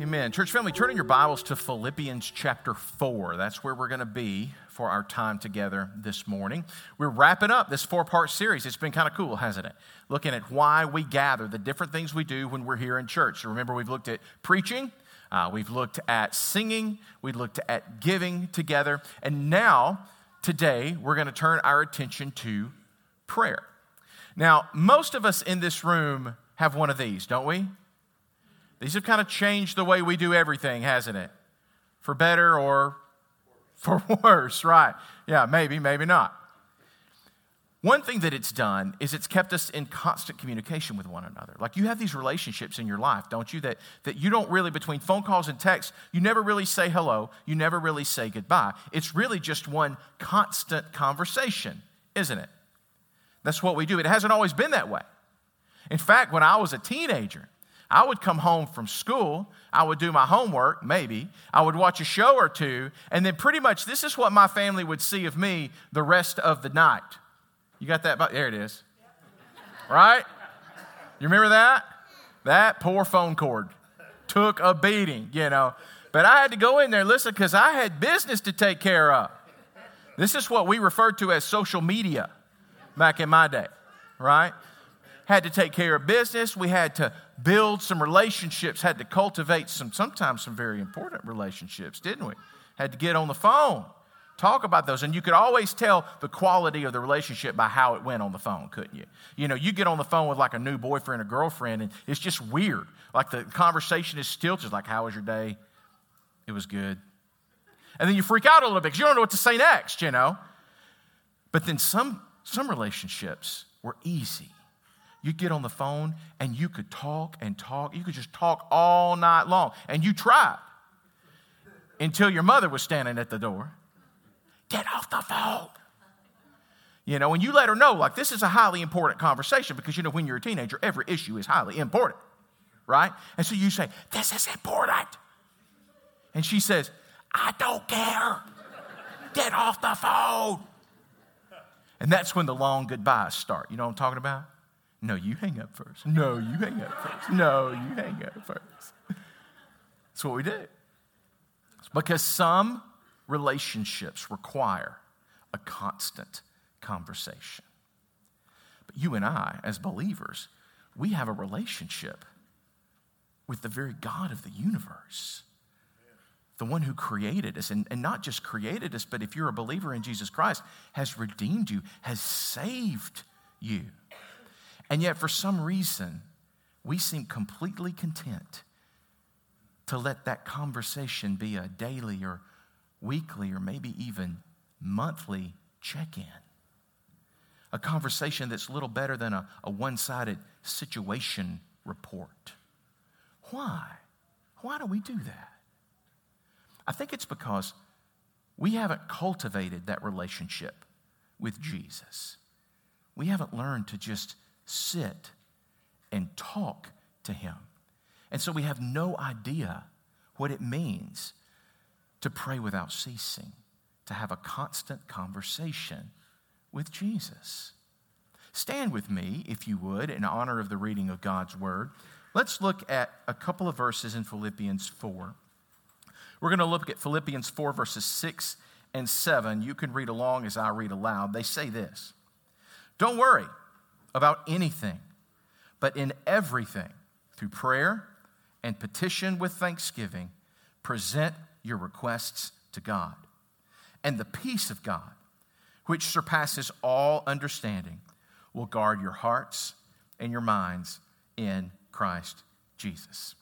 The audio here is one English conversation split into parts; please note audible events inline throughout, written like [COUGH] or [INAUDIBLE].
Amen. Church family, turn in your Bibles to Philippians chapter 4. That's where we're going to be for our time together this morning. We're wrapping up this four part series. It's been kind of cool, hasn't it? Looking at why we gather, the different things we do when we're here in church. So remember, we've looked at preaching, uh, we've looked at singing, we looked at giving together, and now, today, we're going to turn our attention to prayer. Now, most of us in this room have one of these, don't we? These have kind of changed the way we do everything, hasn't it? For better or for [LAUGHS] worse, right? Yeah, maybe, maybe not. One thing that it's done is it's kept us in constant communication with one another. Like you have these relationships in your life, don't you? That, that you don't really, between phone calls and texts, you never really say hello, you never really say goodbye. It's really just one constant conversation, isn't it? That's what we do. It hasn't always been that way. In fact, when I was a teenager, I would come home from school, I would do my homework, maybe, I would watch a show or two, and then pretty much this is what my family would see of me the rest of the night. You got that? There it is. Right? You remember that? That poor phone cord took a beating, you know. But I had to go in there listen because I had business to take care of. This is what we referred to as social media back in my day, right? Had to take care of business. We had to build some relationships, had to cultivate some, sometimes some very important relationships, didn't we? Had to get on the phone, talk about those. And you could always tell the quality of the relationship by how it went on the phone, couldn't you? You know, you get on the phone with like a new boyfriend or girlfriend, and it's just weird. Like the conversation is still just like, How was your day? It was good. And then you freak out a little bit because you don't know what to say next, you know? But then some, some relationships were easy you get on the phone and you could talk and talk. You could just talk all night long. And you tried until your mother was standing at the door. Get off the phone. You know, and you let her know, like, this is a highly important conversation because, you know, when you're a teenager, every issue is highly important, right? And so you say, This is important. And she says, I don't care. Get off the phone. And that's when the long goodbyes start. You know what I'm talking about? No, you hang up first. No, you hang up first. No, you hang up first. That's what we do. Because some relationships require a constant conversation. But you and I, as believers, we have a relationship with the very God of the universe, the one who created us, and, and not just created us, but if you're a believer in Jesus Christ, has redeemed you, has saved you. And yet, for some reason, we seem completely content to let that conversation be a daily or weekly or maybe even monthly check in. A conversation that's little better than a, a one sided situation report. Why? Why do we do that? I think it's because we haven't cultivated that relationship with Jesus. We haven't learned to just sit and talk to Him. And so we have no idea what it means to pray without ceasing, to have a constant conversation with Jesus. Stand with me, if you would, in honor of the reading of God's Word. Let's look at a couple of verses in Philippians 4. We're going to look at Philippians 4, verses 6 and 7. You can read along as I read aloud. They say this Don't worry about anything, but in everything, through prayer and petition with thanksgiving, present your requests to God. And the peace of God, which surpasses all understanding, will guard your hearts and your minds in Christ Jesus.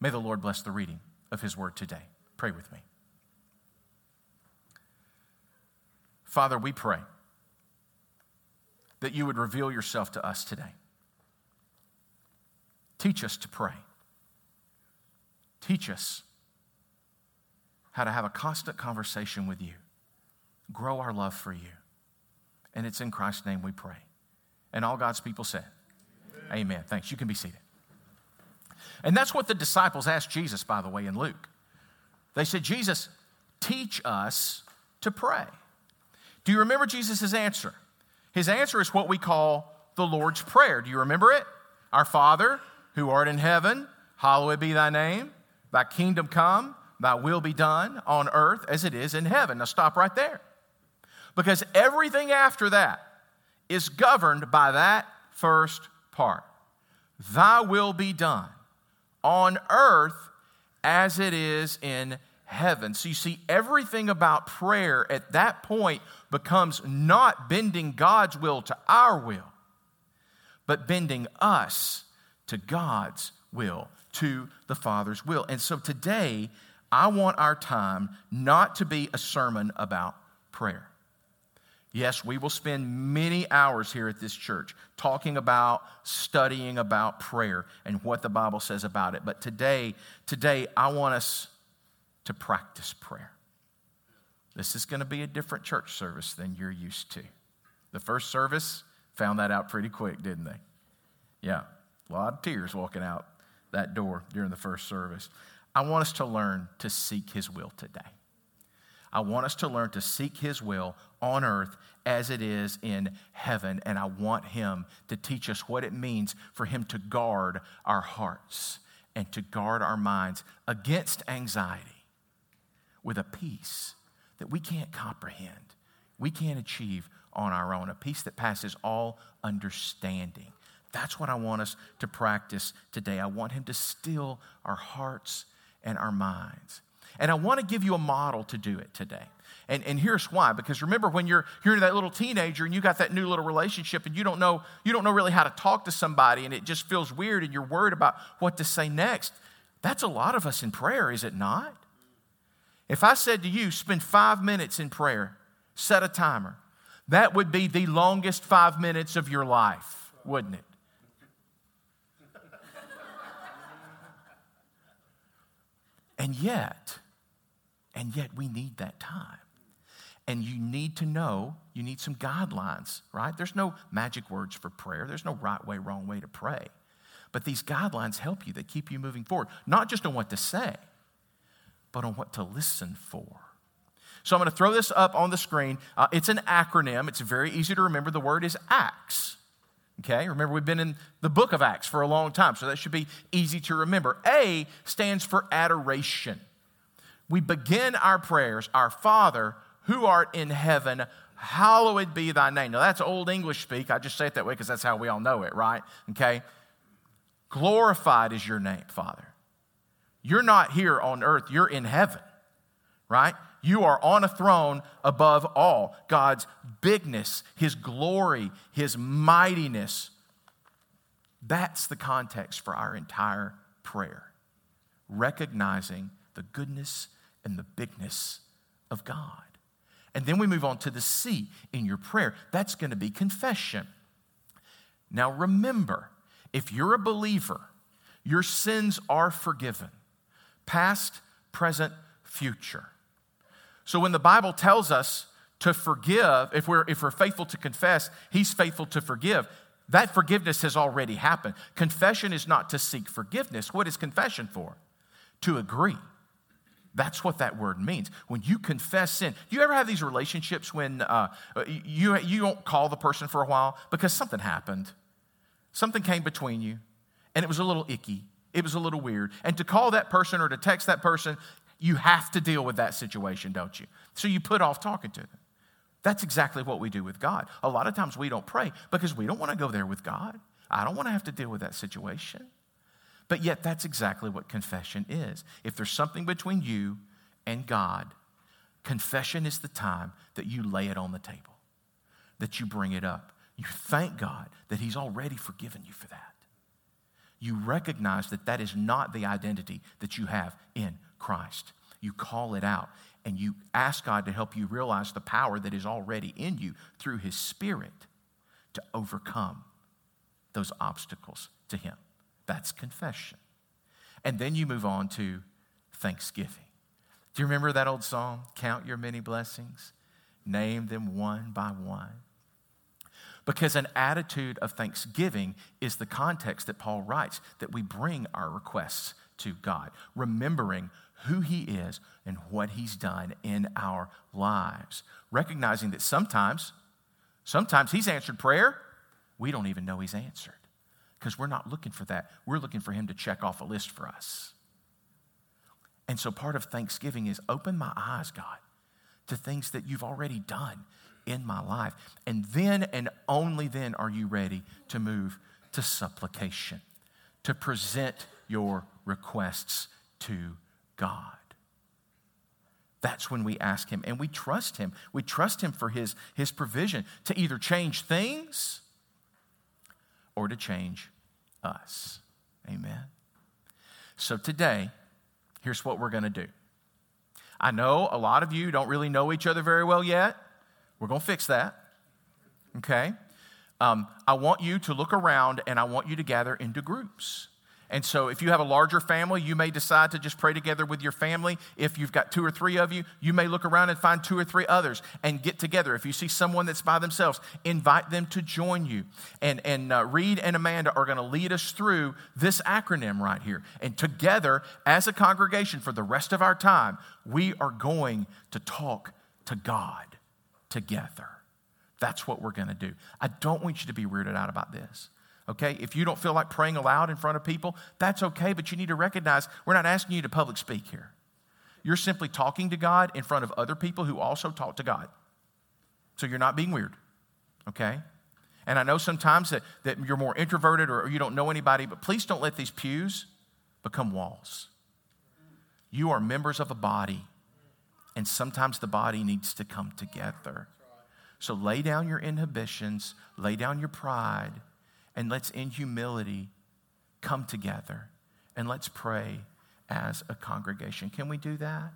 May the Lord bless the reading of his word today. Pray with me. Father, we pray that you would reveal yourself to us today. Teach us to pray. Teach us how to have a constant conversation with you. Grow our love for you. And it's in Christ's name we pray. And all God's people said, Amen. Amen. Thanks. You can be seated. And that's what the disciples asked Jesus, by the way, in Luke. They said, Jesus, teach us to pray. Do you remember Jesus' answer? His answer is what we call the Lord's Prayer. Do you remember it? Our Father, who art in heaven, hallowed be thy name. Thy kingdom come, thy will be done on earth as it is in heaven. Now stop right there. Because everything after that is governed by that first part. Thy will be done on earth as it is in heaven. So you see, everything about prayer at that point becomes not bending God's will to our will, but bending us to God's will, to the Father's will. And so today, I want our time not to be a sermon about prayer. Yes, we will spend many hours here at this church talking about, studying about prayer and what the Bible says about it. But today, today I want us to practice prayer. This is going to be a different church service than you're used to. The first service found that out pretty quick, didn't they? Yeah, a lot of tears walking out that door during the first service. I want us to learn to seek His will today. I want us to learn to seek His will on earth as it is in heaven. And I want Him to teach us what it means for Him to guard our hearts and to guard our minds against anxiety with a peace that we can't comprehend, we can't achieve on our own, a peace that passes all understanding. That's what I want us to practice today. I want Him to still our hearts and our minds. And I want to give you a model to do it today. And, and here's why. Because remember when you're, you're that little teenager and you got that new little relationship and you don't know, you don't know really how to talk to somebody and it just feels weird and you're worried about what to say next. That's a lot of us in prayer, is it not? If I said to you, spend five minutes in prayer, set a timer, that would be the longest five minutes of your life, wouldn't it? and yet, and yet we need that time. And you need to know, you need some guidelines, right? There's no magic words for prayer, there's no right way, wrong way to pray. But these guidelines help you, they keep you moving forward, not just on what to say, but on what to listen for. So I'm going to throw this up on the screen. Uh, it's an acronym, it's very easy to remember. The word is ACTS. Okay, remember we've been in the book of Acts for a long time, so that should be easy to remember. A stands for adoration. We begin our prayers, Our Father who art in heaven, hallowed be thy name. Now that's old English speak. I just say it that way because that's how we all know it, right? Okay. Glorified is your name, Father. You're not here on earth, you're in heaven, right? You are on a throne above all. God's bigness, His glory, His mightiness. That's the context for our entire prayer. Recognizing the goodness and the bigness of God. And then we move on to the C in your prayer. That's going to be confession. Now remember, if you're a believer, your sins are forgiven past, present, future. So when the Bible tells us to forgive, if we're, if we're faithful to confess, He's faithful to forgive. That forgiveness has already happened. Confession is not to seek forgiveness. What is confession for? To agree. That's what that word means. When you confess sin, do you ever have these relationships when uh, you, you don't call the person for a while because something happened? Something came between you, and it was a little icky. It was a little weird. And to call that person or to text that person, you have to deal with that situation, don't you? So you put off talking to them. That's exactly what we do with God. A lot of times we don't pray because we don't want to go there with God. I don't want to have to deal with that situation. But yet, that's exactly what confession is. If there's something between you and God, confession is the time that you lay it on the table, that you bring it up. You thank God that He's already forgiven you for that you recognize that that is not the identity that you have in Christ. You call it out and you ask God to help you realize the power that is already in you through His Spirit to overcome those obstacles to Him. That's confession. And then you move on to thanksgiving. Do you remember that old song, Count Your Many Blessings? Name them one by one. Because an attitude of thanksgiving is the context that Paul writes that we bring our requests to God, remembering who He is and what He's done in our lives. Recognizing that sometimes, sometimes He's answered prayer, we don't even know He's answered because we're not looking for that. We're looking for Him to check off a list for us. And so part of Thanksgiving is open my eyes, God, to things that you've already done in my life. And then and only then are you ready to move to supplication, to present your requests to God. That's when we ask Him and we trust Him. We trust Him for His, his provision to either change things or to change us. Amen. So today, here's what we're going to do. I know a lot of you don't really know each other very well yet. We're going to fix that. Okay? Um, I want you to look around and I want you to gather into groups. And so, if you have a larger family, you may decide to just pray together with your family. If you've got two or three of you, you may look around and find two or three others and get together. If you see someone that's by themselves, invite them to join you. And, and uh, Reed and Amanda are going to lead us through this acronym right here. And together, as a congregation, for the rest of our time, we are going to talk to God together. That's what we're going to do. I don't want you to be weirded out about this. Okay? If you don't feel like praying aloud in front of people, that's okay, but you need to recognize we're not asking you to public speak here. You're simply talking to God in front of other people who also talk to God. So you're not being weird. Okay? And I know sometimes that, that you're more introverted or you don't know anybody, but please don't let these pews become walls. You are members of a body, and sometimes the body needs to come together. So lay down your inhibitions, lay down your pride, and let's, in humility, come together and let's pray as a congregation. Can we do that?